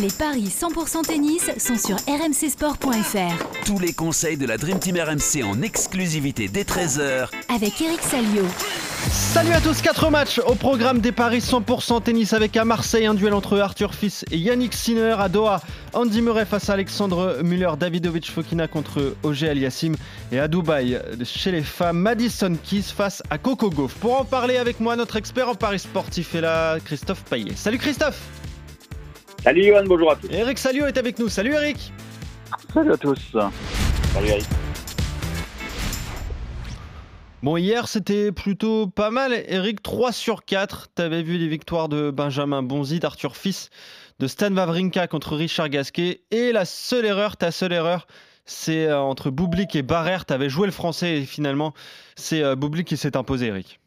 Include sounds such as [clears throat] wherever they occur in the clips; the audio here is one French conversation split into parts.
Les paris 100% tennis sont sur rmcsport.fr. Tous les conseils de la Dream Team RMC en exclusivité dès 13h Avec Eric Salio. Salut à tous, 4 matchs au programme des paris 100% tennis avec à Marseille un duel entre Arthur Fils et Yannick Sinner, à Doha Andy Murray face à Alexandre Muller, Davidovic Fokina contre Auger Aliassim et à Dubaï chez les femmes Madison Keys face à Coco Gauff. Pour en parler avec moi, notre expert en paris sportif est là, Christophe Paillet. Salut Christophe Salut Johan, bonjour à tous. Eric Salio est avec nous. Salut Eric. Salut à tous. Salut Eric. Bon, hier c'était plutôt pas mal. Eric, 3 sur 4. Tu avais vu les victoires de Benjamin Bonzi, d'Arthur Fils, de Stan Wawrinka contre Richard Gasquet. Et la seule erreur, ta seule erreur, c'est euh, entre Boublik et Barrère. Tu avais joué le français et finalement c'est euh, Boublik qui s'est imposé, Eric.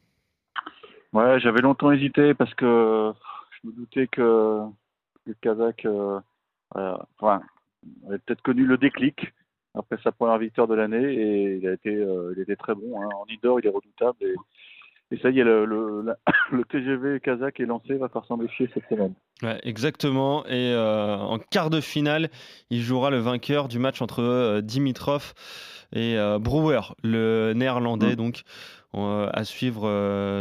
Ouais, j'avais longtemps hésité parce que je me doutais que le Kazakh euh, enfin, avait peut-être connu le déclic après sa première victoire de l'année et il a été, euh, il était très bon. Hein. En indoor, il est redoutable et, et ça y est, le, le, [coughs] le, TGV kazakh est lancé, va faire méfier cette semaine. Ouais, exactement. Et euh, en quart de finale, il jouera le vainqueur du match entre euh, Dimitrov et euh, Brouwer, le néerlandais. Mmh. Donc, à suivre,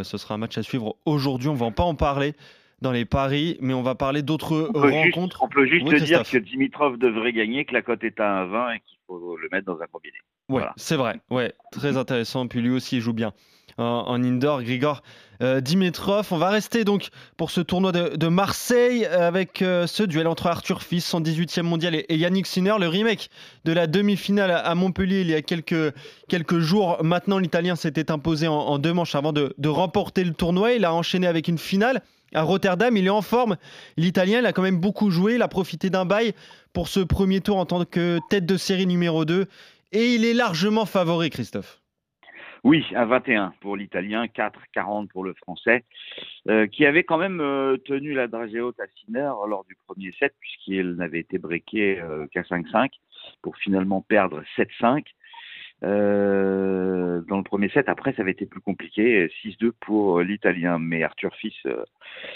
ce sera un match à suivre aujourd'hui. On ne va pas en parler dans les paris, mais on va parler d'autres rencontres. on peut juste dire que Dimitrov devrait gagner, que la cote est à 1,20 et qu'il faut le mettre dans un combiné. Ouais, c'est vrai. Ouais, très intéressant. Puis lui aussi, il joue bien en, indoor. Grigor euh, Dimitrov. On va rester donc pour ce tournoi de, Marseille avec euh, ce duel entre Arthur Fils, 118e mondial, et, Yannick Sinner, le remake de la demi-finale à Montpellier il y a quelques, quelques jours. Maintenant, l'Italien s'était imposé en, deux manches avant de, de remporter le tournoi. Il a enchaîné avec une finale à Rotterdam. Il est en forme. L'Italien, il a quand même beaucoup joué. Il a profité d'un bail pour ce premier tour en tant que tête de série numéro 2. Et il est largement favori, Christophe. Oui, à 21 pour l'Italien, 4-40 pour le Français, euh, qui avait quand même euh, tenu la dragée haute à Sinner lors du premier set, puisqu'il n'avait été breaké euh, qu'à 5-5, pour finalement perdre 7-5. Euh, dans le premier set. Après, ça avait été plus compliqué, 6-2 pour l'Italien. Mais Arthur Fils, euh,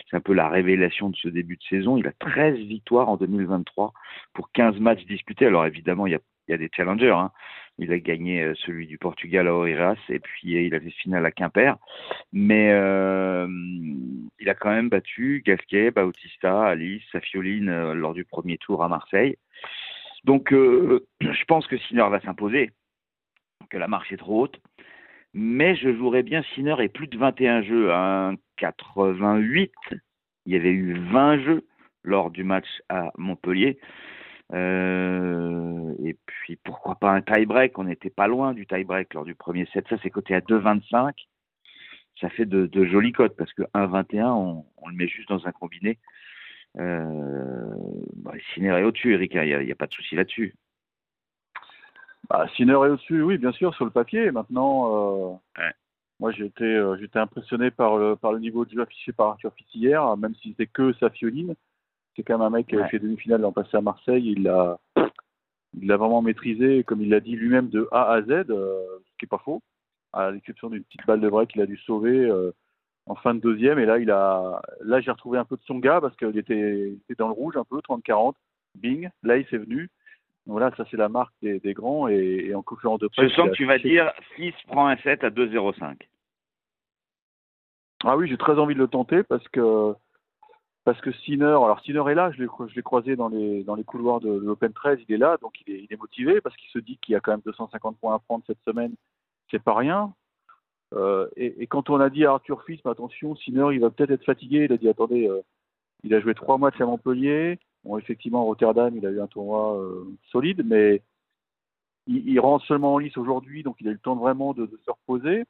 c'est un peu la révélation de ce début de saison. Il a 13 victoires en 2023 pour 15 matchs disputés. Alors évidemment, il y a, des challengers. Hein. Il a gagné euh, celui du Portugal à Oeiras et puis il a fait finale à Quimper. Mais euh, il a quand même battu Gasquet, Bautista, Alice, Safioline lors du premier tour à Marseille. Donc [clears throat] je pense que Sinner va s'imposer la marche est trop haute. Mais je jouerais bien Sinner et plus de 21 jeux. À 88, il y avait eu 20 jeux lors du match à Montpellier. Euh, et puis pourquoi pas un tie-break? On n'était pas loin du tie-break lors du premier set. Ça, c'est coté à 2,25. Ça fait de, de jolies cotes parce que 1,21, on, on, le met juste dans un combiné. Euh, bah, est au-dessus, Eric. Il n'y a, a, pas de souci là-dessus. Bah, Sinner est au-dessus, oui, bien sûr, sur le papier. Maintenant, euh, moi, j'étais, euh, j'étais impressionné par le, par le niveau de jeu affiché par Arthur hier, même si c'était que sa fioline. C'est quand même un mec qui avait fait demi-finale l'an passé à Marseille. Il l'a, il l'a vraiment maîtrisé, comme il l'a dit lui-même, de A à Z, euh, ce qui n'est pas faux, à l'exception d'une petite balle de break qu'il a dû sauver en fin de deuxième. Et là, il a, là, j'ai retrouvé un peu de son gars parce qu'il était, il était dans le rouge un peu, 30-40. Bing, là, il s'est venu. Voilà, ça c'est la marque des, des grands et, et, en conférence de presse. Je sens que tu vas dire Fils prend un 7 à 2,05. Ah oui, j'ai très envie de le tenter parce que parce que Sinner, alors Sinner est là, je l'ai croisé dans les dans les couloirs de, l'Open 13, il est là, donc il est, il est motivé parce qu'il se dit qu'il y a quand même 250 points à prendre cette semaine, c'est pas rien. Euh, et, et, quand on a dit à Arthur Fils, mais attention, Sinner il va peut-être être fatigué, il a dit attendez, euh, il a joué trois matchs à Montpellier, Bon, effectivement, Rotterdam, il a eu un tournoi euh, solide, mais il, il, rentre seulement en lice aujourd'hui, donc il a eu le temps vraiment de, de se reposer.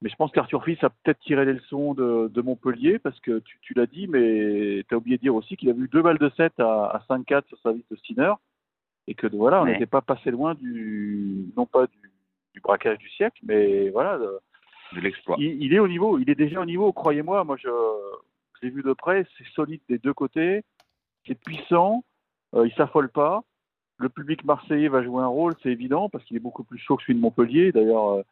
Mais je pense qu'Arthur Fils a peut-être tiré les leçons de, de Montpellier, parce que tu, tu l'as dit, mais tu as oublié de dire aussi qu'il a vu deux balles de 7 à, à 5-4 sur sa liste de Steiner, et que voilà, on n'était pas passé loin du, non pas du, du, braquage du siècle, mais voilà. De, de l'exploit. Il, il, est au niveau, il est déjà au niveau, croyez-moi, moi je l'ai vu de près, c'est solide des deux côtés, c'est puissant, euh, il s'affole pas. Le public marseillais va jouer un rôle, c'est évident, parce qu'il est beaucoup plus chaud que celui de Montpellier. D'ailleurs, euh,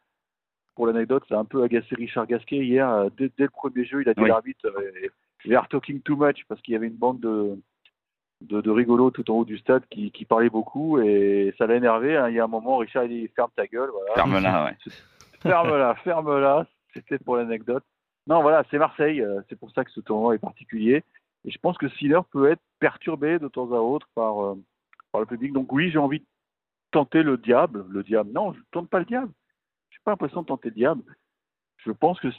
pour l'anecdote, ça a un peu agacé Richard Gasquet hier. Euh, dès, dès, le premier jeu, il a dit oui. l'arbitre, euh, they are talking too much, parce qu'il y avait une bande de, de, rigolo tout en haut du stade qui, parlait beaucoup et ça l'a énervé. Hein. Il y a un moment, Richard il dit ferme ta gueule. Voilà. Ferme-la, ouais. [laughs] ferme-la, ferme-la. C'était pour l'anecdote. Non, voilà, c'est Marseille. Euh, c'est pour ça que ce tournoi est particulier. Et je pense que Sinner peut être perturbé de temps à autre par, euh, par le public. Donc oui, j'ai envie de tenter le diable. Le diable, non, je ne tente pas le diable. Je n'ai pas l'impression de tenter le diable. Je pense que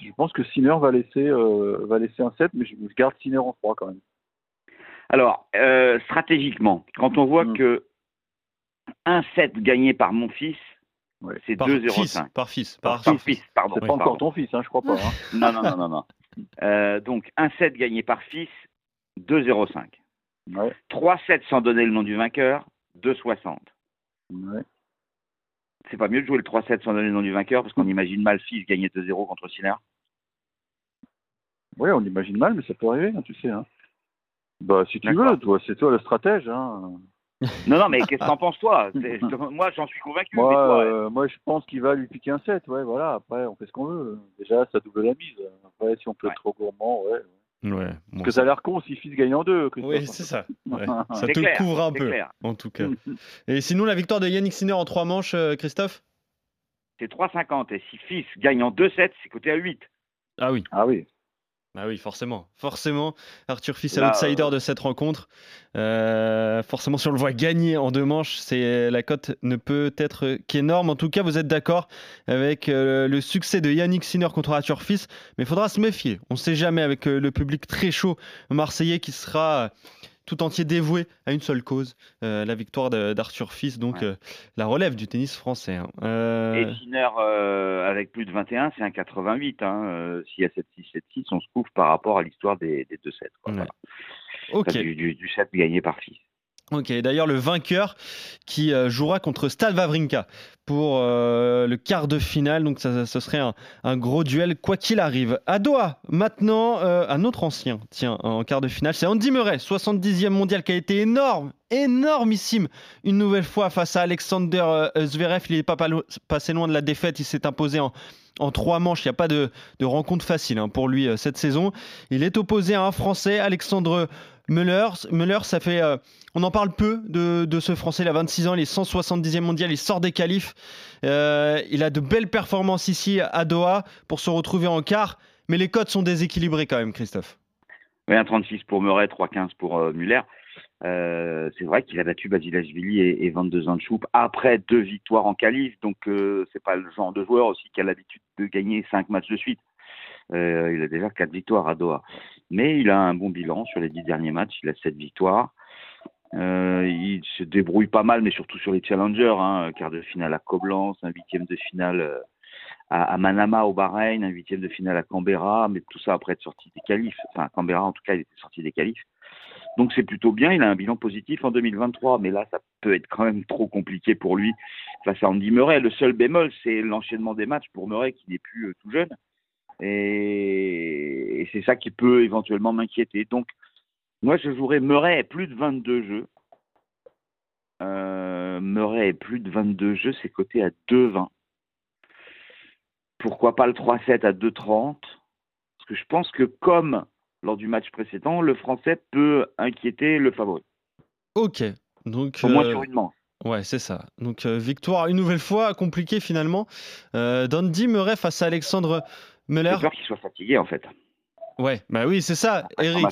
je pense que Sinner va laisser, euh, va laisser un 7, mais je garde Sinner en 3 quand même. Alors, euh, stratégiquement, quand on voit mm. que un 7 gagné par mon fils, c'est 2-0-5. Par fils. Par, par fils, pardon. C'est pas encore ton fils, hein, je crois pas. Hein. [laughs] non, non, non, non. non. Euh, donc, un 7 gagné par fils, 2-0-5. Ouais. 3-7 sans donner le nom du vainqueur, 2-60. Ouais. C'est pas mieux de jouer le 3-7 sans donner le nom du vainqueur parce qu'on imagine mal fils gagner 2-0 contre Sinner Oui, on imagine mal, mais ça peut arriver, hein, tu sais. Hein. Bah, si tu veux, toi, c'est toi le stratège. Hein. Non, non, mais qu'est-ce que t'en penses, toi [laughs] Moi, j'en suis convaincu. Moi, euh, moi je pense qu'il va lui piquer un 7. Ouais, voilà. Après, on fait ce qu'on veut. Déjà, ça double la mise. Après, si on peut être trop gourmand, ouais. Ouais, Parce que ça a l'air con si Fils gagne en deux. Oui, c'est ça. [laughs] ça te couvre un peu, en tout cas. [laughs] Et sinon, la victoire de Yannick Sinner en trois manches, euh, Christophe? C'est 3,50. Et si Fils gagne en 2-7, c'est côté à 8. Ah oui. Ah oui. Ah oui, forcément. Forcément, Arthur Fils est outsider euh, de cette rencontre. Euh, forcément, si on le voit gagner en deux manches, c'est la cote ne peut être qu'énorme. En tout cas, vous êtes d'accord avec euh, le succès de Yannick Sinner contre Arthur Fils, mais il faudra se méfier. On ne sait jamais avec le public très chaud marseillais qui sera tout entier dévoué à une seule cause, euh, la victoire d'Arthur Fils, donc euh, la relève du tennis français. Hein. Euh, Et Sinner, avec plus de 21, c'est un 88. Hein. S'il y a 7-6, 7-6, on se couvre par rapport à l'histoire des, des, deux sets. Ok. du, du, du, set gagné par Fils. Ok, d'ailleurs le vainqueur qui euh, jouera contre Stal Wawrinka pour euh, le quart de finale, donc ce serait un, gros duel quoi qu'il arrive. À Doha, maintenant, euh, un autre ancien, tiens, en quart de finale, c'est Andy Murray, 70e mondial qui a été énorme, énormissime, une nouvelle fois face à Alexander Zverev, il n'est pas passé loin de la défaite, il s'est imposé en, en trois manches. Il n'y a pas de, rencontre facile hein, pour lui cette saison. Il est opposé à un Français, Alexandre Müller, Müller ça fait, euh, on en parle peu de, ce Français, il a 26 ans, il est 170e mondial, il sort des qualifs. Euh, il a de belles performances ici à Doha pour se retrouver en quart, mais les codes sont déséquilibrés quand même, Christophe. Oui, 1,36 pour Murray, 3,15 pour euh, Muller. c'est vrai qu'il a battu Basilashvili et, et 22 ans de choupe après deux victoires en qualif, donc c'est pas le genre de joueur aussi qui a l'habitude de gagner cinq matchs de suite. Euh, il a déjà quatre victoires à Doha. Mais il a un bon bilan sur les dix derniers matchs. Il a sept victoires. Euh, il se débrouille pas mal, mais surtout sur les challengers. Hein, quart de finale à Koblenz, un huitième de finale euh, à, Manama au Bahreïn, un huitième de finale à Canberra, mais tout ça après être sorti des qualifs. Enfin, à Canberra, en tout cas, il était sorti des qualifs. Donc c'est plutôt bien. Il a un bilan positif en 2023, mais là, ça peut être quand même trop compliqué pour lui face à Andy Murray. Le seul bémol, c'est l'enchaînement des matchs pour Murray, qui n'est plus tout jeune. Et, c'est ça qui peut éventuellement m'inquiéter. Donc, moi, je jouerais Murray plus de 22 jeux. Euh, Murray plus de 22 jeux, c'est coté à 2,20. Pourquoi pas le 3-7 à 2,30 Parce que je pense que comme lors du match précédent, le français peut inquiéter le favori. Ok. Donc, Au moins euh, sur une manche. Ouais, c'est ça. Donc, euh, victoire une nouvelle fois compliquée finalement. Euh, Dandy Murray face à Alexandre J'ai peur qu'il soit fatigué en fait. Ouais, bah oui, c'est ça, Eric.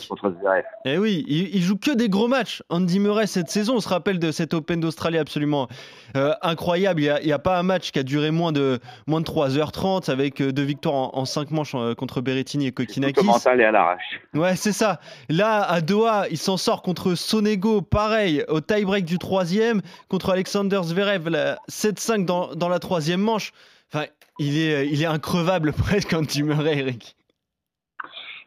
Et eh oui, il, joue que des gros matchs. Andy Murray cette saison, on se rappelle de cet Open d'Australie absolument euh, incroyable. Il n'y a, pas un match qui a duré moins de, moins de 3h30 avec euh, deux victoires en, 5 manches euh, contre Berrettini et Kokinakis. mental et à l'arrache. Ouais, c'est ça. Là, à Doha, il s'en sort contre Sonego, pareil, au tie-break du troisième, contre Alexander Zverev, 7-5 dans, dans la troisième manche. Enfin, il est, il est increvable [laughs] presque, Andy Murray, Eric.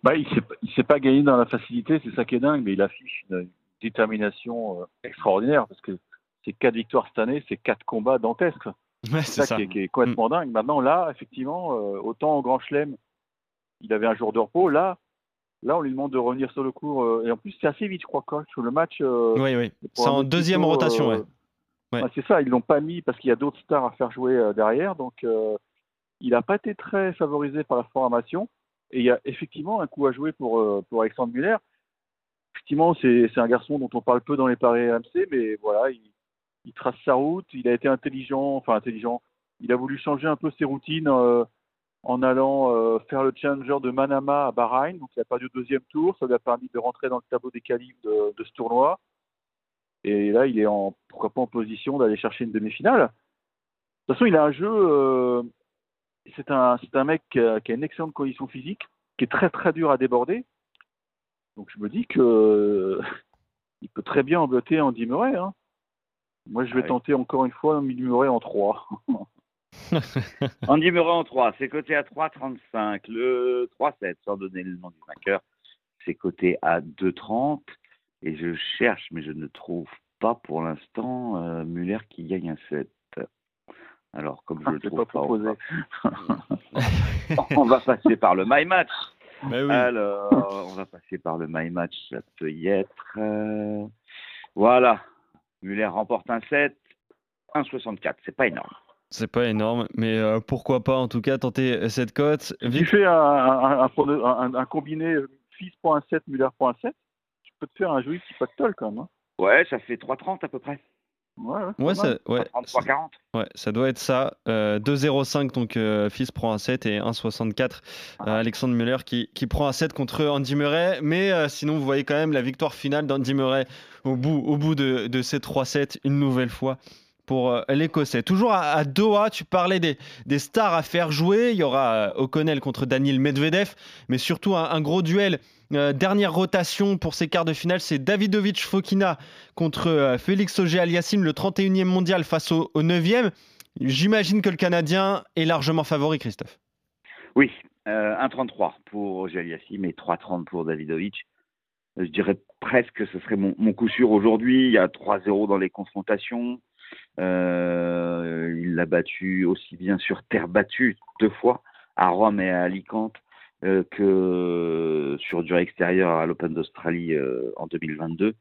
Bah, il ne s'est pas gagné dans la facilité, c'est ça qui est dingue, mais il affiche une, détermination euh, extraordinaire parce que c'est quatre victoires cette année, c'est quatre combats dantesques. c'est ça, Qui, est, complètement mm. dingue. Maintenant, là, effectivement, euh, autant au Grand Chelem, il avait un jour de repos, là, là, on lui demande de revenir sur le cours. Euh, et en plus, c'est assez vite, je crois, sur le match. oui, oui. C'est en deuxième rotation, ouais. Bah, c'est ça, ils l'ont pas mis parce qu'il y a d'autres stars à faire jouer derrière, donc il n'a pas été très favorisé par la formation. Et il y a effectivement un coup à jouer pour, euh, pour Alexandre Muller. effectivement, c'est un garçon dont on parle peu dans les paris AMC, mais voilà, il, trace sa route. Il a été intelligent, enfin intelligent. Il a voulu changer un peu ses routines euh, en allant euh, faire le challenger de Manama à Bahreïn. Donc, il a perdu au deuxième tour. Ça lui a permis de rentrer dans le tableau des qualifs de, ce tournoi. Et là, il est en, pourquoi pas en position d'aller chercher une demi-finale. De toute façon, il a un jeu. C'est un, c'est un mec qui a, qui a, une excellente condition physique, qui est très très dur à déborder. Donc je me dis que [laughs] il peut très bien embêter Andy Murray. Hein. Moi, je vais ah tenter encore une fois Andy Murray en 3. [laughs] Andy Murray en 3, c'est coté à 3,35. Le 3-7, sans donner le nom du vainqueur, c'est coté à 2,30. Et je cherche, mais je ne trouve pas pour l'instant euh, Muller qui gagne un 7. Alors, comme je ne le trouve pas, on va... [laughs] on va passer par le My Match. Oui. Alors, on va passer par le My Match, ça peut y être. Euh... Voilà. Muller remporte un 7, 1,64. C'est pas énorme. C'est pas énorme, mais euh, pourquoi pas en tout cas tenter cette cote. Tu fais un, un, un, un combiné Fils.7, Muller.7, tu peux te faire un joli petit pactole quand même. Hein. Ouais, ça fait 3,30 à peu près. Ouais, ouais, ça, ouais, 3,40. Ouais, ça doit être ça. Euh, 2,05 donc euh, Fils prend un 7 et 1,64 ah. euh, Alexandre Muller qui, qui, prend un 7 contre Andy Murray. Mais euh, sinon, vous voyez quand même la victoire finale d'Andy Murray au bout, au bout de, de ces 3-7 une nouvelle fois pour euh, l'Écossais. Toujours à, Doha, tu parlais des, stars à faire jouer. Il y aura euh, O'Connell contre Daniel Medvedev, mais surtout un, gros duel. Euh, dernière rotation pour ces quarts de finale, c'est Davidovic Fokina contre Félix Auger-Aliassime, le 31e mondial face au, au 9e. J'imagine que le Canadien est largement favori, Christophe. Oui, euh, 1,33 pour Auger-Aliassime et 3,30 pour Davidovic. Je dirais presque que ce serait mon, mon coup sûr aujourd'hui. Il y a 3-0 dans les confrontations. Euh, il l'a battu aussi bien sur terre battue deux fois, à Rome et à Alicante, euh, que sur dur extérieur à l'Open d'Australie euh, en 2022.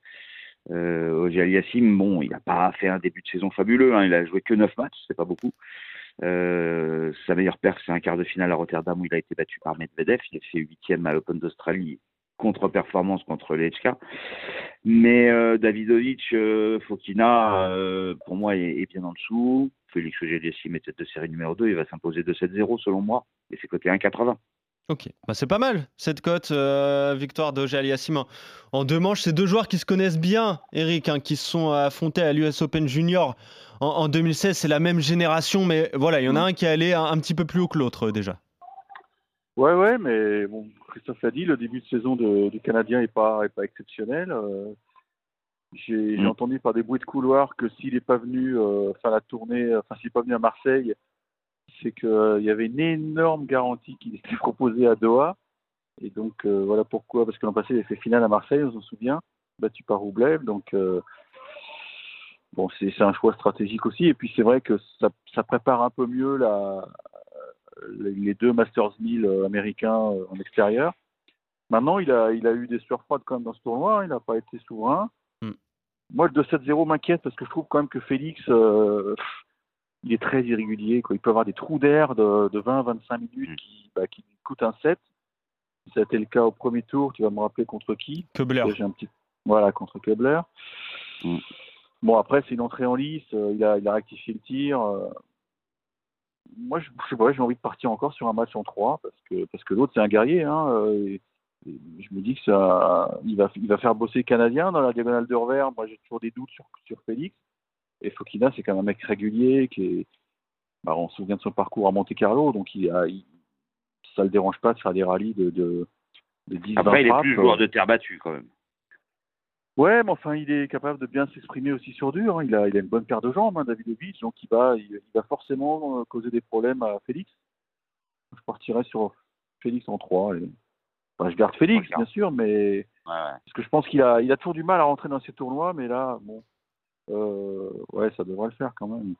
Euh, Aliassim, bon, il n'a pas fait un début de saison fabuleux, hein, il a joué que 9 matchs, c'est pas beaucoup. Sa meilleure perf, c'est un quart de finale à Rotterdam où il a été battu par Medvedev. Il a fait huitième à l'Open d'Australie contre-performance contre les HK. Mais euh, Davidovic, euh, Fokina, euh, pour moi, est, est, bien en dessous. Félix Auger-Aliassime est tête de série numéro 2, il va s'imposer 2-7-0 selon moi, et c'est côté 1,80. Ok, bah, c'est pas mal cette cote, euh, victoire Aliassime en, en, deux manches. C'est deux joueurs qui se connaissent bien, Eric, hein, qui se sont affrontés à l'US Open Junior en, en 2016. C'est la même génération, mais voilà, il y en a un qui est allé un, un petit peu plus haut que l'autre déjà. Ouais, ouais, mais bon, Christophe l'a dit, le début de saison de, du Canadien n'est pas, est pas exceptionnel. Euh, J'ai mmh. entendu par des bruits de couloir que s'il n'est pas venu euh, faire la tournée, enfin s'il n'est pas venu à Marseille, c'est qu'il euh, y avait une énorme garantie qui était [laughs] proposée à Doha. Et donc euh, voilà pourquoi, parce que l'an passé il a fait finale à Marseille, on s'en souvient, battu par Roublev. Donc euh, bon, c'est un choix stratégique aussi. Et puis c'est vrai que ça, ça, prépare un peu mieux la, les deux Masters 1000 américains en extérieur. Maintenant, il a, il a eu des sueurs froides quand même dans ce tournoi, hein. il n'a pas été souverain. Mm. Moi, le 2-7-0 m'inquiète parce que je trouve quand même que Félix, euh, il est très irrégulier. Quoi. Il peut avoir des trous d'air de, de 20-25 minutes qui, bah, qui coûtent un 7. Ça a été le cas au premier tour, tu vas me rappeler contre qui? Kebler. J'ai un petit... Voilà, contre Kebler. Mm. Bon, après, c'est une entrée en lice, euh, il, a, il a rectifié le tir. Euh... Moi, je, je j'ai envie de partir encore sur un match en 3 parce que, parce que l'autre, c'est un guerrier. Hein, et, et je me dis que ça, il va, il va faire bosser les Canadiens dans la diagonale de revers. Moi, j'ai toujours des doutes sur, sur Félix. Et Fokina, c'est quand même un mec régulier qui est. Bah, on se souvient de son parcours à Monte Carlo, donc il a, il, ça le dérange pas de faire des rallyes de, de, de 10 Après, il est plus joueur de terre battue quand même. Ouais, mais enfin, il est capable de bien s'exprimer aussi sur dur. Hein. Il, a, il a une bonne paire de jambes, hein, Davidovic, donc il va, il, il, va forcément causer des problèmes à Félix. Je partirais sur Félix en 3. Et... Enfin, je garde Félix, bien sûr, mais ouais. parce que je pense qu'il a, il a toujours du mal à rentrer dans ces tournois, mais là, bon, euh, ouais, ça devrait le faire quand même.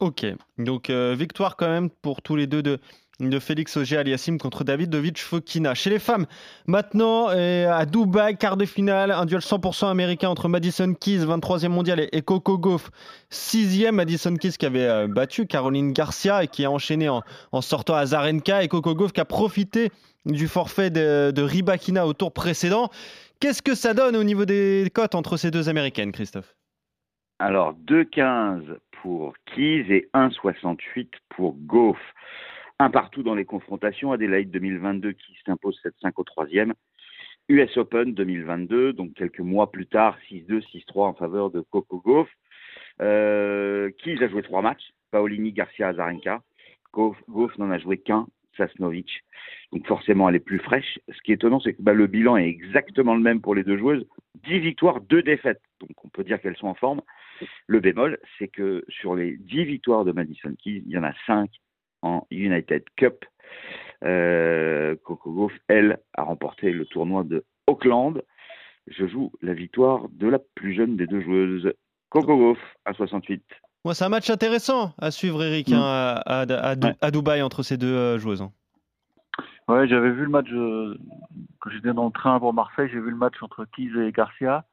Ok, donc euh, victoire quand même pour tous les deux de, de Félix Auger Aliassime contre Davidovic Fokina. Chez les femmes, maintenant à Dubaï, quart de finale, un duel 100% américain entre Madison Keys, 23e mondial, et Coco Gauff, 6e. Madison Keys qui avait euh, battu Caroline Garcia et qui a enchaîné en, en sortant à Zarenka, et Coco Gauff qui a profité du forfait de, de Ribakina au tour précédent. Qu'est-ce que ça donne au niveau des cotes entre ces deux américaines, Christophe? Alors 2,15 pour Keys et 1,68 pour Goff. Un partout dans les confrontations. Adelaide 2022 qui s'impose 7-5 au troisième. US Open 2022, donc quelques mois plus tard, 6-2, 6-3 en faveur de Coco Goff. Euh, Keys a joué trois matchs. Paolini, Garcia, Azarenka. Goff, n'en a joué qu'un, Sasnovic. Donc forcément, elle est plus fraîche. Ce qui est étonnant, c'est que bah, le bilan est exactement le même pour les deux joueuses. 10 victoires, 2 défaites. Donc on peut dire qu'elles sont en forme. Le bémol, c'est que sur les 10 victoires de Madison Keys, il y en a 5 en United Cup. Euh, Coco Gauff, elle, a remporté le tournoi de Auckland. Je joue la victoire de la plus jeune des deux joueuses, Coco Gauff, à 68. Ouais, c'est un match intéressant à suivre, Eric, mm. hein, à, à, à, ouais. à, Dubaï entre ces deux euh, joueuses. Hein. Ouais, j'avais vu le match euh, quand j'étais dans le train pour Marseille, j'ai vu le match entre Keys et Garcia.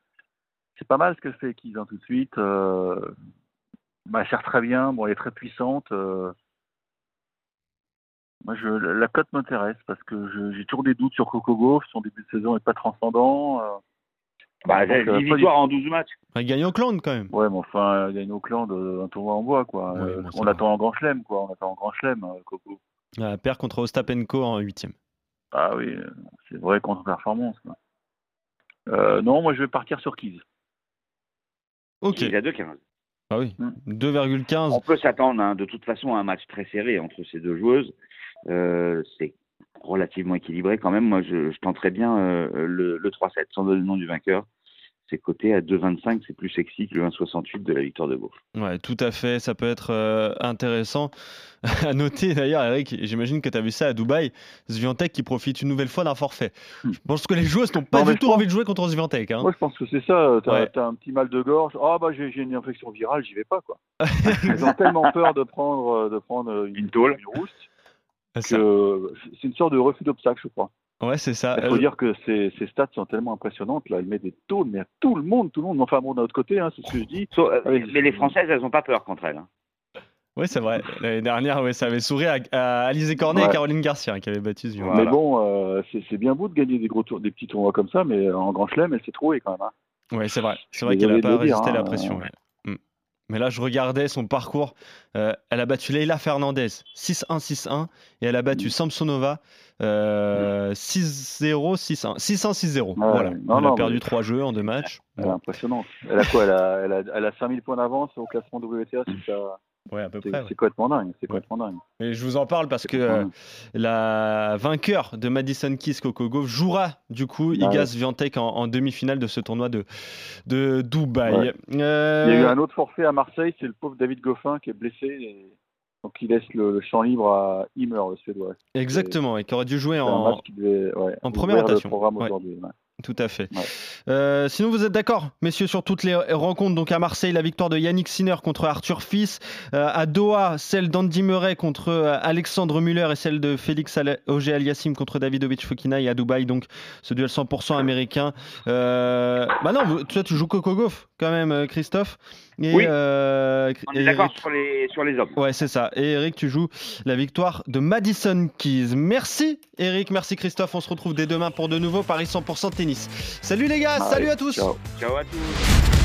C'est pas mal ce que fait Keys hein, tout de suite. Euh, bah, elle sert très bien, bon, elle est très puissante. Euh, moi, je, la cote m'intéresse parce que j'ai toujours des doutes sur Coco Gauff. Son début de saison n'est pas transcendant. Euh, bah, donc, 10 euh, victoires en 12 matchs. Elle gagne Auckland quand même. Ouais, mais enfin, elle gagne Auckland, un tournoi en bois, quoi. Ouais, euh, on attend en grand chelem, quoi. On attend en grand chelem, Coco. Elle perd contre Ostapenko en huitième. Ah oui, c'est vrai contre-performance. Euh, non, moi je vais partir sur Keys. Ok. Il a 2,15. Ah oui, 2,15. On peut s'attendre hein, de toute façon à un match très serré entre ces deux joueuses. Euh, c'est relativement équilibré quand même. Moi, je, je tenterais bien euh, le, le 3-7 sans donner le nom du vainqueur. C'est coté à 2,25, c'est plus sexy que le 1,68 de la victoire de Beauf. Ouais, tout à fait, ça peut être euh, intéressant. [laughs] à noter d'ailleurs, Eric, j'imagine que tu as vu ça à Dubaï, Sviantec qui profite une nouvelle fois d'un forfait. Je pense que les joueuses n'ont pas non, du tout pense... envie de jouer contre Sviantec. Hein. Moi, je pense que c'est ça. Tu as, ouais. as, un petit mal de gorge. Ah, oh, bah j'ai une infection virale, j'y vais pas. quoi. [laughs] Ils ont tellement peur de prendre, de prendre une, une tôle, une rousse [laughs] c'est une sorte de refus d'obstacle, je crois. Ouais, c'est ça. Il faut euh... dire que ces, ces, stats sont tellement impressionnantes. Là, elle met des taux, mais à tout le monde, tout le monde. Enfin, bon, d'un autre côté, hein, c'est ce que je dis. So, euh, mais les Françaises, elles n'ont pas peur contre elles. Hein. Oui, c'est vrai. L'année dernière, ouais, ça avait souri à, à Alizé Cornet ouais. et Caroline Garcia hein, qui avaient battu ce voilà. Mais bon, euh, c'est bien beau de gagner des, gros tours, des petits tournois comme ça, mais en grand chelem, elle s'est trouée quand même. Hein. Oui, c'est vrai. C'est vrai qu'elle n'a pas résisté à la pression. Ouais. Mais là, je regardais son parcours. Euh, elle a battu Leila Fernandez 6-1, 6-1. Et elle a battu Samsonova euh, 6-0, 6-1. 6-1, 6-0. Ouais, voilà. Non, elle non, a perdu mais... 3 jeux en 2 matchs. Elle bon. est impressionnante. Elle a quoi? Elle a, elle, a, elle a 5000 points d'avance au classement WTA. C'est ça? Ouais, à peu près. C'est complètement dingue. C'est complètement dingue. Et je vous en parle parce que euh, la vainqueur de Madison Keys Gauff jouera du coup ah, Igas ouais. Viantec en, en demi-finale de ce tournoi de, de Dubaï. Ouais. Euh... Il y a eu un autre forfait à Marseille, c'est le pauvre David Goffin qui est blessé. Et... Donc il laisse le, champ libre à Himmer, le Suédois. Exactement, et qui aurait dû jouer en, devait, ouais, en première rotation. Tout à fait. Ouais. Euh, sinon, vous êtes d'accord, messieurs, sur toutes les rencontres. Donc à Marseille, la victoire de Yannick Sinner contre Arthur Fils. Euh, à Doha, celle d'Andy Murray contre euh, Alexandre Muller et celle de Félix Auger Aliassim contre Davidovic Fokina. Et à Dubaï, donc ce duel 100% américain. Bah non, toi, tu joues Coco Gauff quand même, Christophe. Et, oui. Euh, on est d'accord sur les, sur les hommes. Ouais, c'est ça. Et Eric, tu joues la victoire de Madison Keys. Merci Eric, merci Christophe. On se retrouve dès demain pour de nouveaux Paris 100% tennis. Salut les gars, Allez, salut à tous. Ciao, ciao à tous.